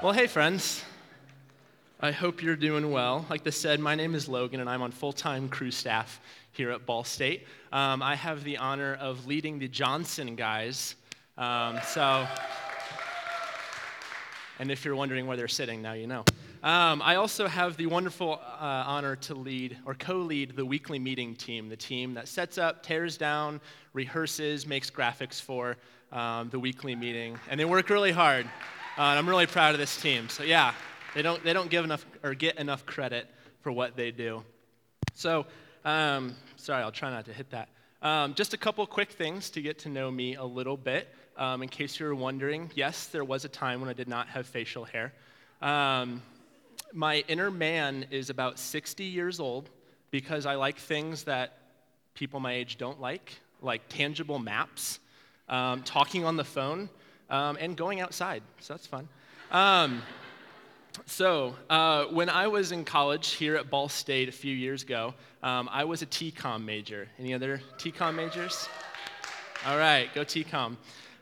Well, hey, friends. I hope you're doing well. Like I said, my name is Logan, and I'm on full time crew staff here at Ball State. Um, I have the honor of leading the Johnson guys. Um, so, and if you're wondering where they're sitting, now you know. Um, I also have the wonderful uh, honor to lead or co lead the weekly meeting team, the team that sets up, tears down, rehearses, makes graphics for um, the weekly meeting. And they work really hard. Uh, and I'm really proud of this team. So, yeah, they don't, they don't give enough or get enough credit for what they do. So, um, sorry, I'll try not to hit that. Um, just a couple quick things to get to know me a little bit. Um, in case you were wondering, yes, there was a time when I did not have facial hair. Um, my inner man is about 60 years old because I like things that people my age don't like, like tangible maps, um, talking on the phone, um, and going outside. So that's fun. Um, so, uh, when I was in college here at Ball State a few years ago, um, I was a TCOM major. Any other TCOM majors? All right, go TCOM.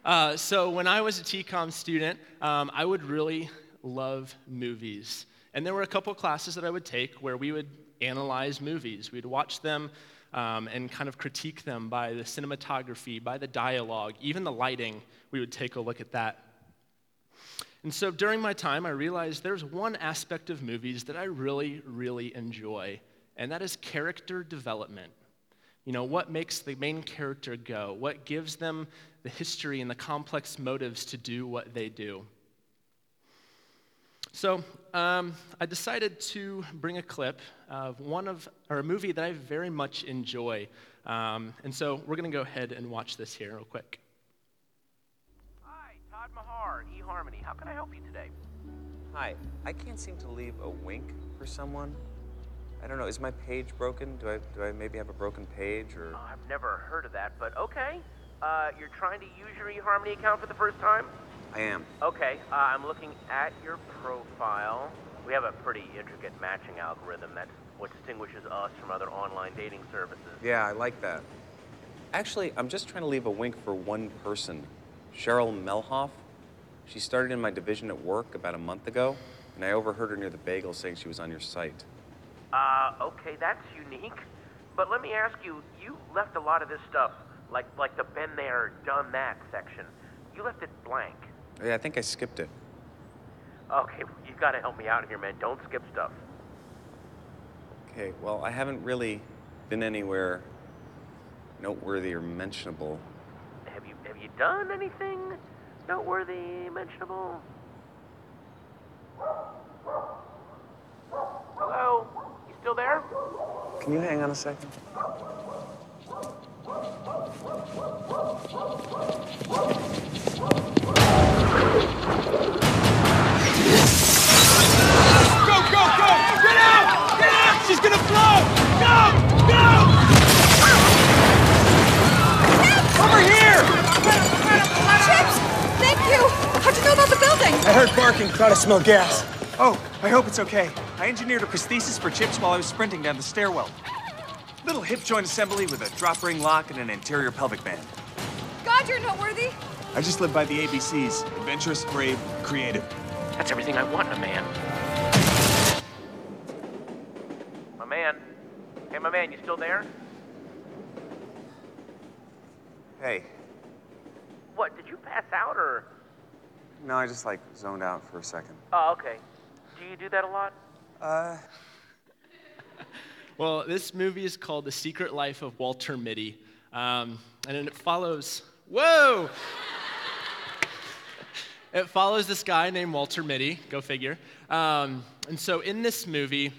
Uh, so, when I was a TCOM student, um, I would really love movies. And there were a couple classes that I would take where we would analyze movies. We'd watch them um, and kind of critique them by the cinematography, by the dialogue, even the lighting. We would take a look at that. And so during my time, I realized there's one aspect of movies that I really, really enjoy, and that is character development. You know, what makes the main character go? What gives them the history and the complex motives to do what they do? So um, I decided to bring a clip of one of, or a movie that I very much enjoy. Um, and so we're going to go ahead and watch this here real quick. Hi, Todd Maher, eHarmony. How can I help you today? Hi, I can't seem to leave a wink for someone. I don't know, is my page broken? Do I, do I maybe have a broken page or? Oh, I've never heard of that, but okay. Uh, you're trying to use your eHarmony account for the first time? I am. Okay, uh, I'm looking at your profile. We have a pretty intricate matching algorithm. That's what distinguishes us from other online dating services. Yeah, I like that. Actually, I'm just trying to leave a wink for one person Cheryl Melhoff. She started in my division at work about a month ago, and I overheard her near the bagel saying she was on your site. Uh, okay, that's unique. But let me ask you, you left a lot of this stuff, like like the been there, done that section. You left it blank. Yeah, I think I skipped it. Okay, you've gotta help me out here, man. Don't skip stuff. Okay, well, I haven't really been anywhere noteworthy or mentionable. Have you have you done anything noteworthy, mentionable? Hello? You still there? Can you hang on a second? Gonna blow! Go! Go! Over here! Chips! Thank you! How'd you know about the building? I heard barking, thought I smelled gas. Oh, I hope it's okay. I engineered a prosthesis for Chips while I was sprinting down the stairwell. Little hip joint assembly with a drop ring lock and an anterior pelvic band. God, you're noteworthy. I just live by the ABCs adventurous, brave, creative. That's everything I want in a man. My man, you still there? Hey, What, did you pass out or? no, I just like zoned out for a second. Oh, okay. Do you do that a lot? Uh, Well, this movie is called The Secret Life of Walter Mitty. Um, and it follows, whoa! it follows this guy named Walter Mitty, go figure. Um, and so in this movie,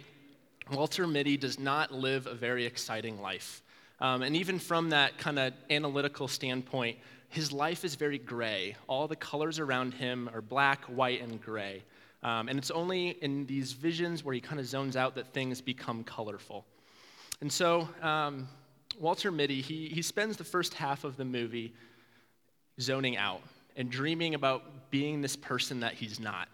Walter Mitty does not live a very exciting life. Um, and even from that kind of analytical standpoint, his life is very gray. All the colors around him are black, white, and gray. Um, and it's only in these visions where he kind of zones out that things become colorful. And so, um, Walter Mitty, he, he spends the first half of the movie zoning out and dreaming about being this person that he's not.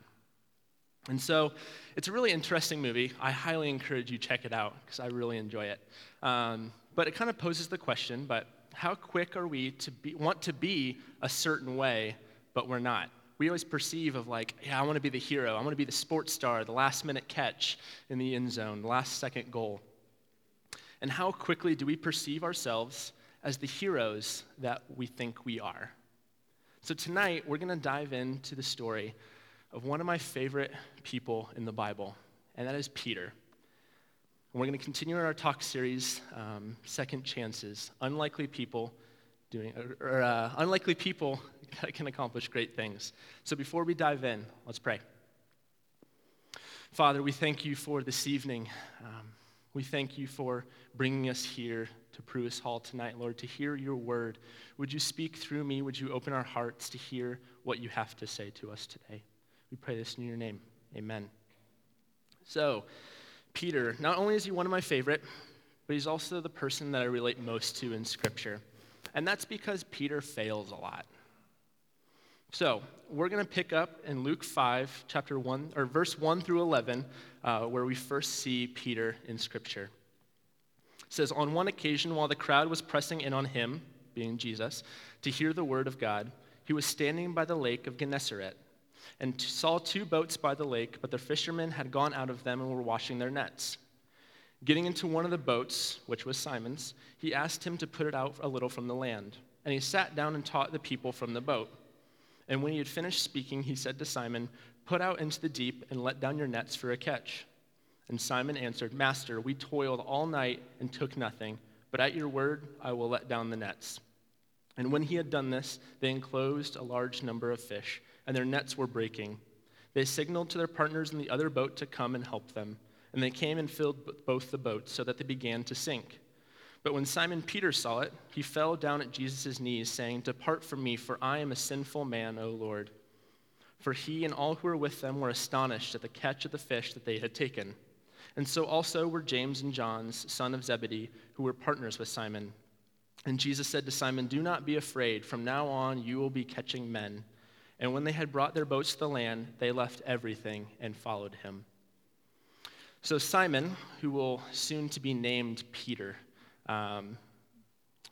And so it's a really interesting movie. I highly encourage you check it out because I really enjoy it. Um, but it kind of poses the question, but how quick are we to be, want to be a certain way, but we're not? we always perceive of like, yeah, I want to be the hero. I want to be the sports star, the last minute catch in the end zone, last second goal. And how quickly do we perceive ourselves as the heroes that we think we are? So tonight, we're going to dive into the story of one of my favorite people in the Bible, and that is Peter. And we're going to continue in our talk series, um, Second Chances Unlikely People Doing, or, or uh, Unlikely People that can accomplish great things. So before we dive in, let's pray. Father, we thank you for this evening. Um, we thank you for bringing us here to Pruis Hall tonight, Lord, to hear your word. Would you speak through me? Would you open our hearts to hear what you have to say to us today? We pray this in your name. Amen. So, Peter, not only is he one of my favorite, but he's also the person that I relate most to in Scripture. And that's because Peter fails a lot. So, we're going to pick up in Luke 5, chapter 1, or verse 1 through 11, uh, where we first see Peter in Scripture. It says, On one occasion, while the crowd was pressing in on him, being Jesus, to hear the word of God, he was standing by the lake of Gennesaret and saw two boats by the lake, but the fishermen had gone out of them and were washing their nets. Getting into one of the boats, which was Simon's, he asked him to put it out a little from the land. And he sat down and taught the people from the boat. And when he had finished speaking, he said to Simon, Put out into the deep and let down your nets for a catch. And Simon answered, Master, we toiled all night and took nothing, but at your word I will let down the nets. And when he had done this, they enclosed a large number of fish and their nets were breaking. They signaled to their partners in the other boat to come and help them, and they came and filled both the boats so that they began to sink. But when Simon Peter saw it, he fell down at Jesus' knees, saying, Depart from me, for I am a sinful man, O Lord. For he and all who were with them were astonished at the catch of the fish that they had taken. And so also were James and John's son of Zebedee, who were partners with Simon. And Jesus said to Simon, Do not be afraid. From now on, you will be catching men. And when they had brought their boats to the land, they left everything and followed him. So, Simon, who will soon to be named Peter, um,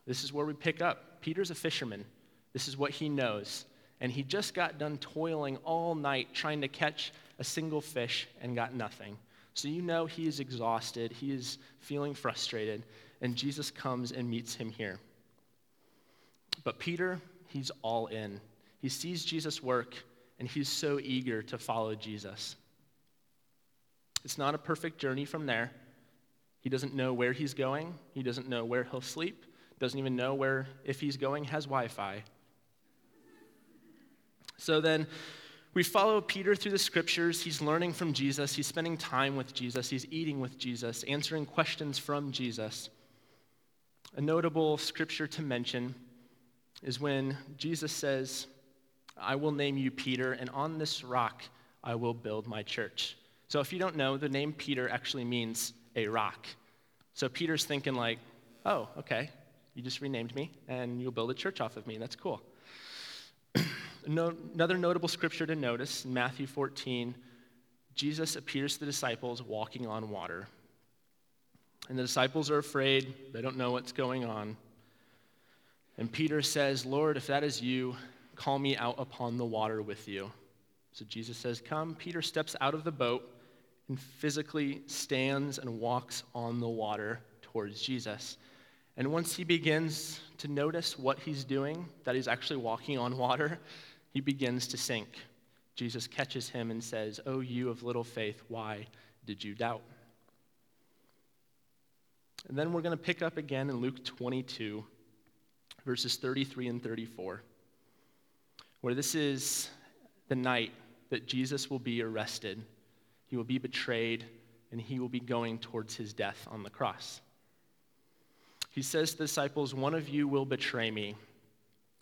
this is where we pick up. Peter's a fisherman. This is what he knows. And he just got done toiling all night trying to catch a single fish and got nothing. So, you know he is exhausted, he is feeling frustrated, and Jesus comes and meets him here. But Peter, he's all in. He sees Jesus work, and he's so eager to follow Jesus. It's not a perfect journey from there. He doesn't know where he's going, he doesn't know where he'll sleep, doesn't even know where, if he's going, has Wi Fi. So then, we follow Peter through the scriptures. He's learning from Jesus. He's spending time with Jesus. He's eating with Jesus, answering questions from Jesus. A notable scripture to mention is when Jesus says, I will name you Peter, and on this rock I will build my church. So if you don't know, the name Peter actually means a rock. So Peter's thinking, like, oh, okay, you just renamed me, and you'll build a church off of me. That's cool. no, another notable scripture to notice in Matthew 14, Jesus appears to the disciples walking on water. And the disciples are afraid, they don't know what's going on. And Peter says, Lord, if that is you, Call me out upon the water with you. So Jesus says, Come. Peter steps out of the boat and physically stands and walks on the water towards Jesus. And once he begins to notice what he's doing, that he's actually walking on water, he begins to sink. Jesus catches him and says, Oh, you of little faith, why did you doubt? And then we're going to pick up again in Luke 22, verses 33 and 34 where this is the night that Jesus will be arrested, he will be betrayed, and he will be going towards his death on the cross. He says to the disciples, One of you will betray me.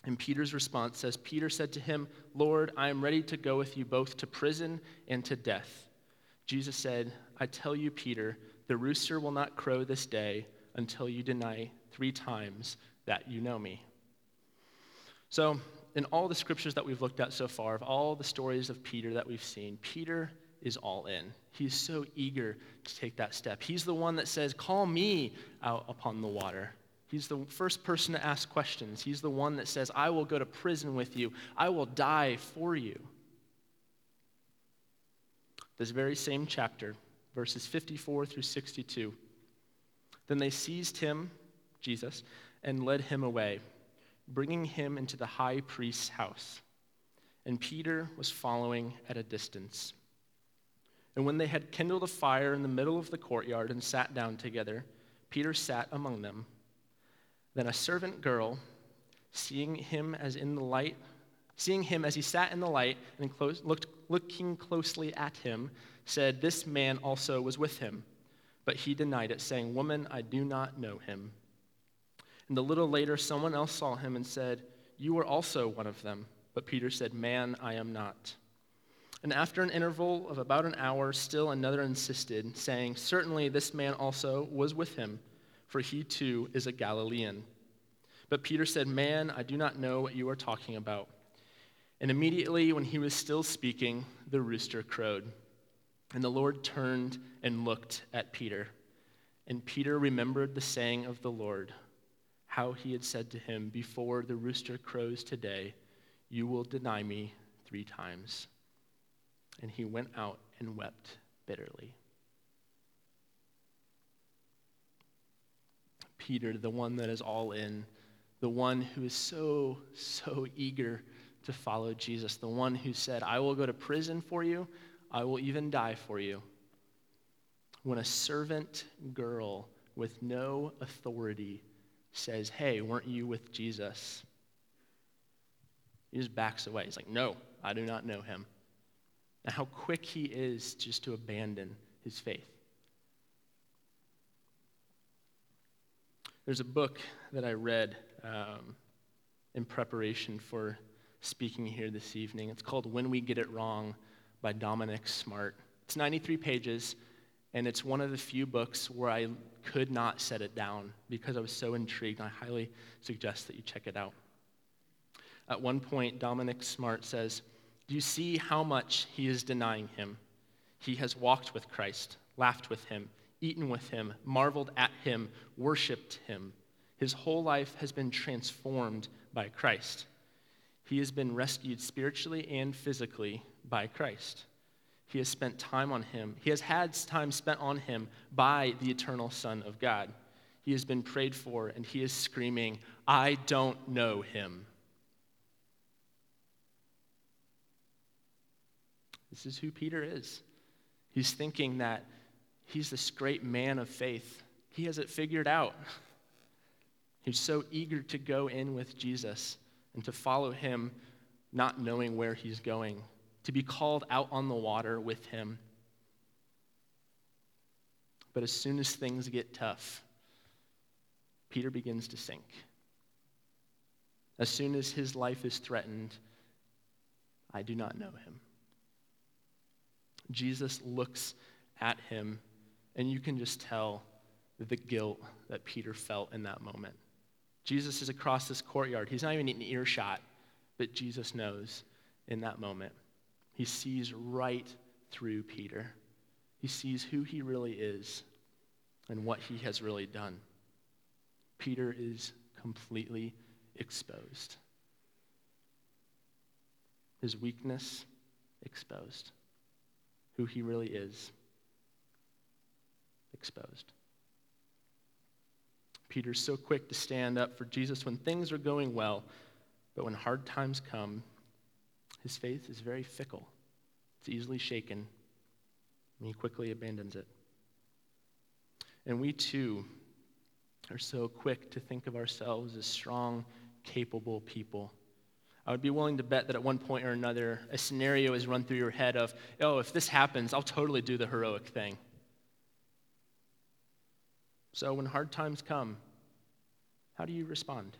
And Peter's response says, Peter said to him, Lord, I am ready to go with you both to prison and to death. Jesus said, I tell you, Peter, the rooster will not crow this day until you deny three times that you know me. So in all the scriptures that we've looked at so far, of all the stories of Peter that we've seen, Peter is all in. He's so eager to take that step. He's the one that says, Call me out upon the water. He's the first person to ask questions. He's the one that says, I will go to prison with you, I will die for you. This very same chapter, verses 54 through 62. Then they seized him, Jesus, and led him away, bringing him into the high priest's house. And Peter was following at a distance. And when they had kindled a fire in the middle of the courtyard and sat down together, Peter sat among them. Then a servant girl, seeing him as in the light, seeing him as he sat in the light and close, looked, looking closely at him, said, This man also was with him. But he denied it, saying, Woman, I do not know him. And a little later, someone else saw him and said, You are also one of them. But Peter said, Man, I am not. And after an interval of about an hour, still another insisted, saying, Certainly this man also was with him, for he too is a Galilean. But Peter said, Man, I do not know what you are talking about. And immediately, when he was still speaking, the rooster crowed. And the Lord turned and looked at Peter. And Peter remembered the saying of the Lord, how he had said to him, Before the rooster crows today, you will deny me three times. And he went out and wept bitterly. Peter, the one that is all in, the one who is so, so eager to follow Jesus, the one who said, I will go to prison for you, I will even die for you. When a servant girl with no authority says, Hey, weren't you with Jesus? He just backs away. He's like, No, I do not know him. Now, how quick he is just to abandon his faith. There's a book that I read um, in preparation for speaking here this evening. It's called When We Get It Wrong by Dominic Smart. It's 93 pages, and it's one of the few books where I could not set it down because I was so intrigued. I highly suggest that you check it out. At one point, Dominic Smart says, Do you see how much he is denying him? He has walked with Christ, laughed with him, eaten with him, marveled at him, worshiped him. His whole life has been transformed by Christ. He has been rescued spiritually and physically by Christ. He has spent time on him. He has had time spent on him by the eternal Son of God. He has been prayed for, and he is screaming, I don't know him. This is who Peter is. He's thinking that he's this great man of faith. He has it figured out. He's so eager to go in with Jesus and to follow him, not knowing where he's going, to be called out on the water with him. But as soon as things get tough, Peter begins to sink. As soon as his life is threatened, I do not know him. Jesus looks at him, and you can just tell the guilt that Peter felt in that moment. Jesus is across this courtyard. He's not even in earshot, but Jesus knows in that moment. He sees right through Peter. He sees who he really is and what he has really done. Peter is completely exposed. His weakness exposed. Who he really is exposed. Peter's so quick to stand up for Jesus when things are going well, but when hard times come, his faith is very fickle. It's easily shaken, and he quickly abandons it. And we too are so quick to think of ourselves as strong, capable people. I would be willing to bet that at one point or another, a scenario is run through your head of, oh, if this happens, I'll totally do the heroic thing. So when hard times come, how do you respond?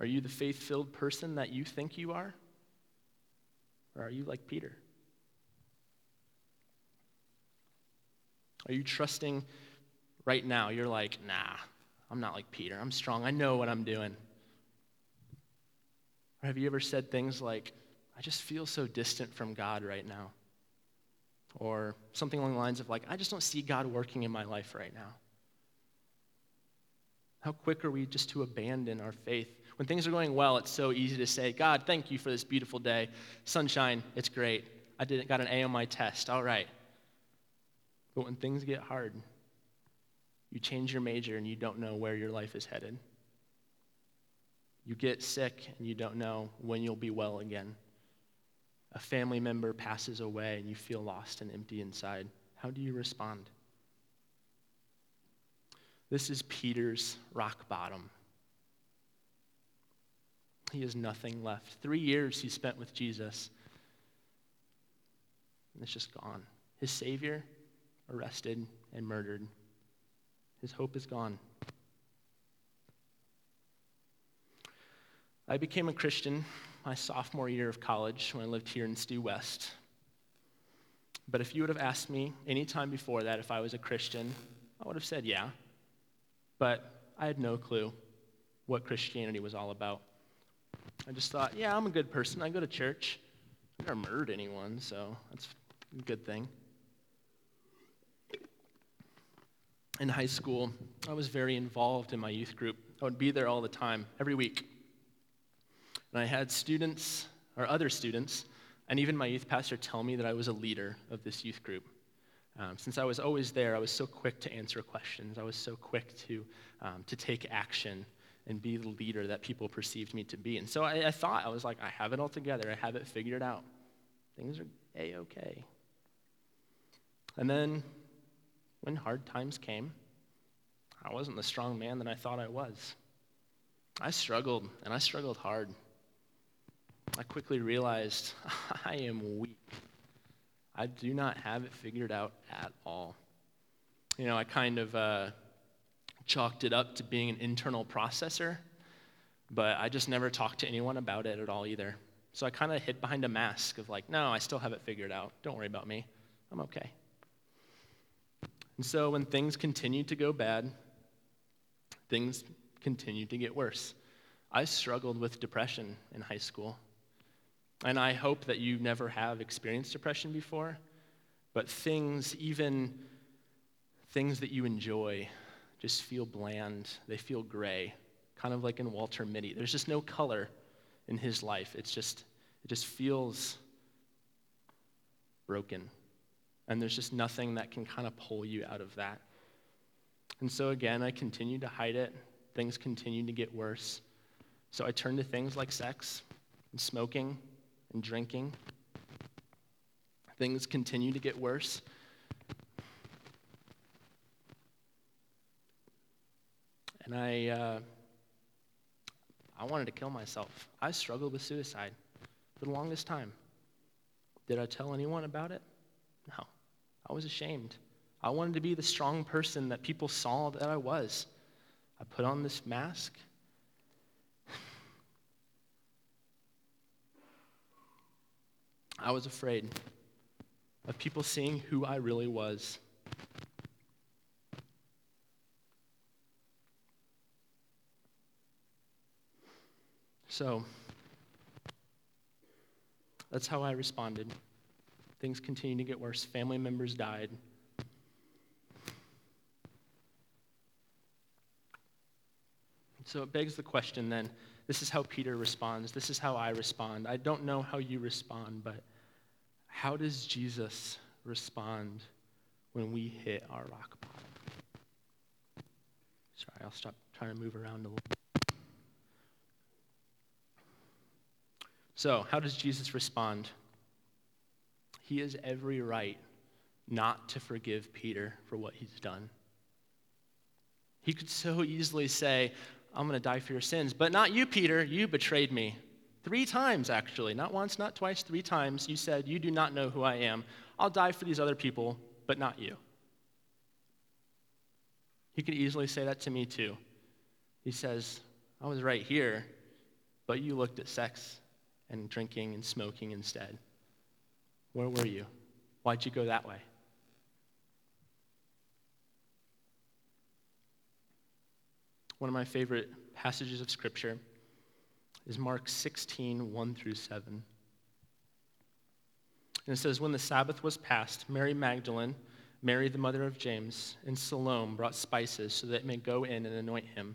Are you the faith filled person that you think you are? Or are you like Peter? Are you trusting right now? You're like, nah, I'm not like Peter. I'm strong. I know what I'm doing. Or have you ever said things like, I just feel so distant from God right now? Or something along the lines of, like, I just don't see God working in my life right now. How quick are we just to abandon our faith? When things are going well, it's so easy to say, God, thank you for this beautiful day. Sunshine, it's great. I didn't got an A on my test. All right. But when things get hard, you change your major and you don't know where your life is headed. You get sick and you don't know when you'll be well again. A family member passes away and you feel lost and empty inside. How do you respond? This is Peter's rock bottom. He has nothing left. Three years he spent with Jesus, and it's just gone. His Savior arrested and murdered. His hope is gone. I became a Christian my sophomore year of college when I lived here in Stu West. But if you would have asked me any time before that if I was a Christian, I would have said yeah. But I had no clue what Christianity was all about. I just thought, yeah, I'm a good person. I go to church. I never murdered anyone, so that's a good thing. In high school, I was very involved in my youth group. I would be there all the time, every week. And I had students, or other students, and even my youth pastor tell me that I was a leader of this youth group. Um, since I was always there, I was so quick to answer questions. I was so quick to, um, to take action and be the leader that people perceived me to be. And so I, I thought, I was like, I have it all together. I have it figured out. Things are A OK. And then when hard times came, I wasn't the strong man that I thought I was. I struggled, and I struggled hard. I quickly realized I am weak. I do not have it figured out at all. You know, I kind of uh, chalked it up to being an internal processor, but I just never talked to anyone about it at all either. So I kind of hid behind a mask of like, no, I still have it figured out. Don't worry about me. I'm okay. And so when things continued to go bad, things continued to get worse. I struggled with depression in high school. And I hope that you never have experienced depression before, but things, even things that you enjoy, just feel bland. They feel gray, kind of like in Walter Mitty. There's just no color in his life. It's just, it just feels broken. And there's just nothing that can kind of pull you out of that. And so again, I continued to hide it. Things continued to get worse. So I turned to things like sex and smoking and drinking. Things continue to get worse. And I, uh, I wanted to kill myself. I struggled with suicide for the longest time. Did I tell anyone about it? No. I was ashamed. I wanted to be the strong person that people saw that I was. I put on this mask I was afraid of people seeing who I really was. So, that's how I responded. Things continued to get worse. Family members died. So it begs the question then this is how Peter responds. This is how I respond. I don't know how you respond, but how does Jesus respond when we hit our rock bottom? Sorry, I'll stop trying to move around a little bit. So, how does Jesus respond? He has every right not to forgive Peter for what he's done. He could so easily say, I'm going to die for your sins. But not you, Peter. You betrayed me. Three times, actually. Not once, not twice, three times. You said, You do not know who I am. I'll die for these other people, but not you. He could easily say that to me, too. He says, I was right here, but you looked at sex and drinking and smoking instead. Where were you? Why'd you go that way? One of my favorite passages of Scripture is Mark 16, 1 through 7. And it says, When the Sabbath was past, Mary Magdalene, Mary the mother of James, and Salome brought spices so that it may go in and anoint him.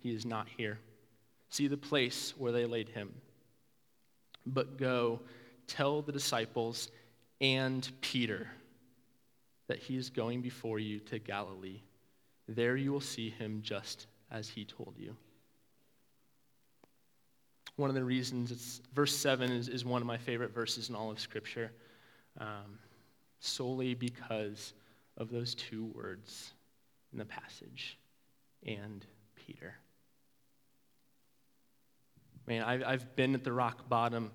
he is not here. See the place where they laid him. But go, tell the disciples and Peter that he is going before you to Galilee. There you will see him just as he told you. One of the reasons it's verse 7 is, is one of my favorite verses in all of Scripture, um, solely because of those two words in the passage and Peter. Man, I've, I've been at the rock bottom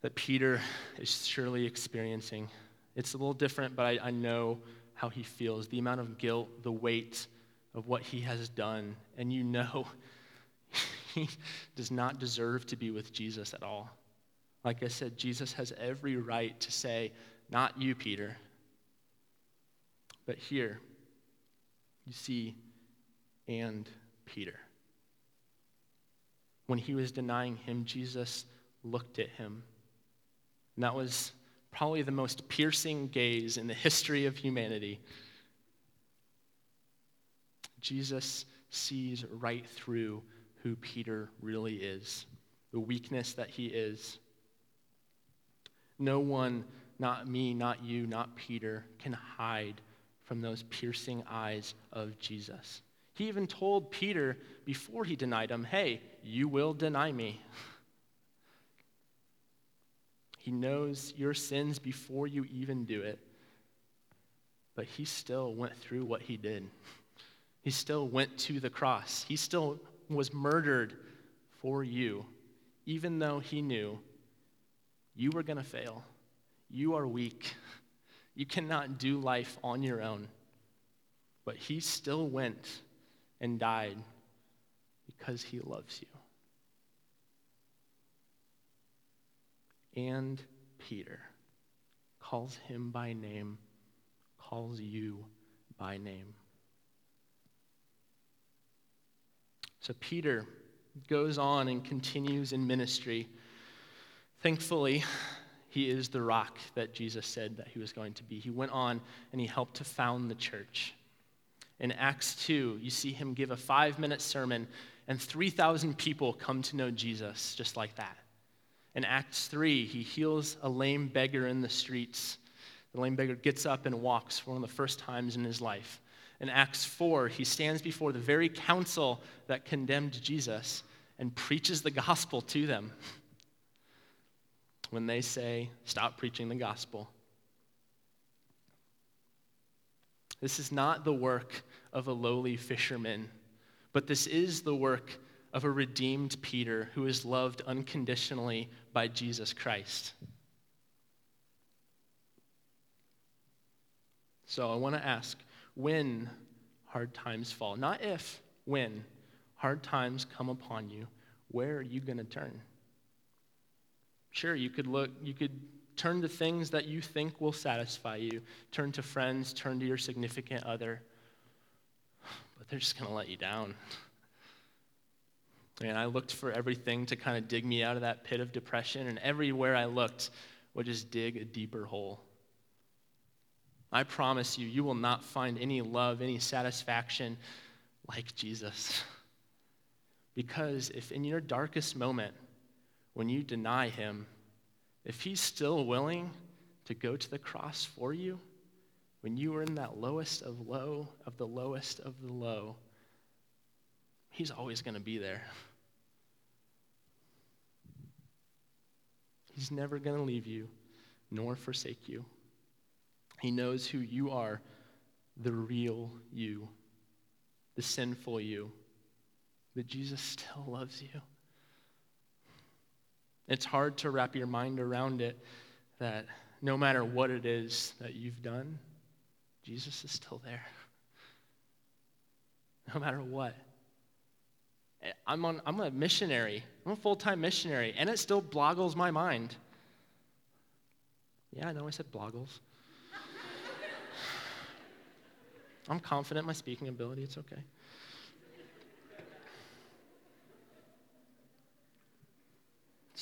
that Peter is surely experiencing. It's a little different, but I, I know how he feels the amount of guilt, the weight of what he has done. And you know he does not deserve to be with Jesus at all. Like I said, Jesus has every right to say, Not you, Peter. But here, you see, and Peter. When he was denying him, Jesus looked at him. And that was probably the most piercing gaze in the history of humanity. Jesus sees right through who Peter really is, the weakness that he is. No one, not me, not you, not Peter, can hide from those piercing eyes of Jesus. He even told Peter before he denied him, Hey, you will deny me. He knows your sins before you even do it. But he still went through what he did. He still went to the cross. He still was murdered for you, even though he knew you were going to fail. You are weak. You cannot do life on your own. But he still went and died because he loves you. And Peter calls him by name, calls you by name. So Peter goes on and continues in ministry. Thankfully, he is the rock that Jesus said that he was going to be. He went on and he helped to found the church. In Acts 2, you see him give a five minute sermon, and 3,000 people come to know Jesus just like that. In Acts 3, he heals a lame beggar in the streets. The lame beggar gets up and walks for one of the first times in his life. In Acts 4, he stands before the very council that condemned Jesus and preaches the gospel to them. When they say, Stop preaching the gospel, This is not the work of a lowly fisherman, but this is the work of a redeemed Peter who is loved unconditionally by Jesus Christ. So I want to ask when hard times fall, not if, when hard times come upon you, where are you going to turn? Sure, you could look, you could Turn to things that you think will satisfy you. Turn to friends, turn to your significant other. But they're just going to let you down. And I looked for everything to kind of dig me out of that pit of depression, and everywhere I looked would just dig a deeper hole. I promise you, you will not find any love, any satisfaction like Jesus. Because if in your darkest moment, when you deny him, if he's still willing to go to the cross for you, when you are in that lowest of low, of the lowest of the low, he's always going to be there. He's never going to leave you nor forsake you. He knows who you are, the real you, the sinful you, but Jesus still loves you. It's hard to wrap your mind around it that no matter what it is that you've done, Jesus is still there. No matter what. I'm, on, I'm a missionary. I'm a full time missionary, and it still bloggles my mind. Yeah, I know I said bloggles. I'm confident in my speaking ability, it's okay.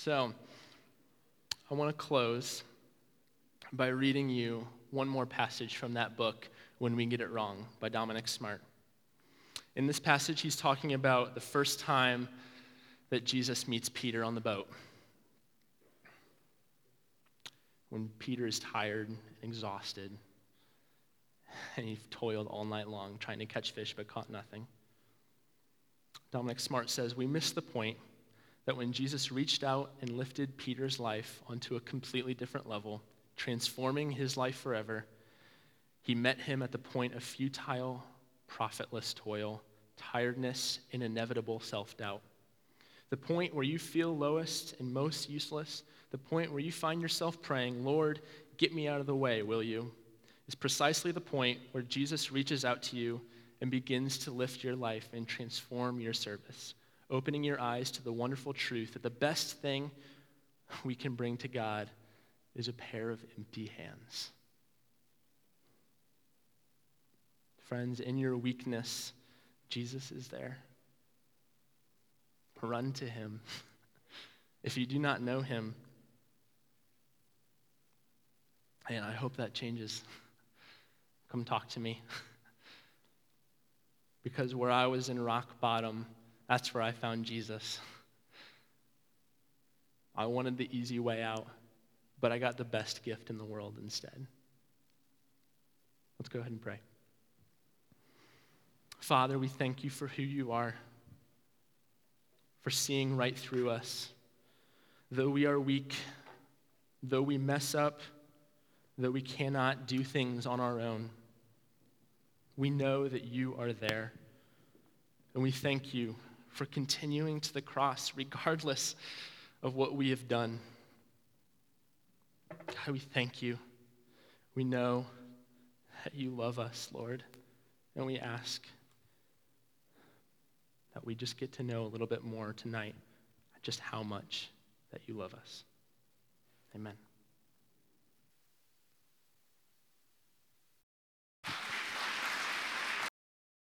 So, I want to close by reading you one more passage from that book, When We Get It Wrong, by Dominic Smart. In this passage, he's talking about the first time that Jesus meets Peter on the boat. When Peter is tired and exhausted, and he toiled all night long trying to catch fish but caught nothing. Dominic Smart says, We miss the point that when Jesus reached out and lifted Peter's life onto a completely different level, transforming his life forever, he met him at the point of futile, profitless toil, tiredness, and inevitable self doubt. The point where you feel lowest and most useless, the point where you find yourself praying, Lord, get me out of the way, will you? is precisely the point where Jesus reaches out to you and begins to lift your life and transform your service, opening your eyes to the wonderful truth that the best thing we can bring to God is a pair of empty hands. Friends, in your weakness, Jesus is there. Run to him. if you do not know him, and I hope that changes. Come talk to me. because where I was in rock bottom, that's where I found Jesus. I wanted the easy way out, but I got the best gift in the world instead. Let's go ahead and pray. Father, we thank you for who you are, for seeing right through us. Though we are weak, though we mess up, though we cannot do things on our own, we know that you are there. And we thank you for continuing to the cross, regardless of what we have done. God, we thank you. We know that you love us, Lord. And we ask that we just get to know a little bit more tonight just how much that you love us. Amen.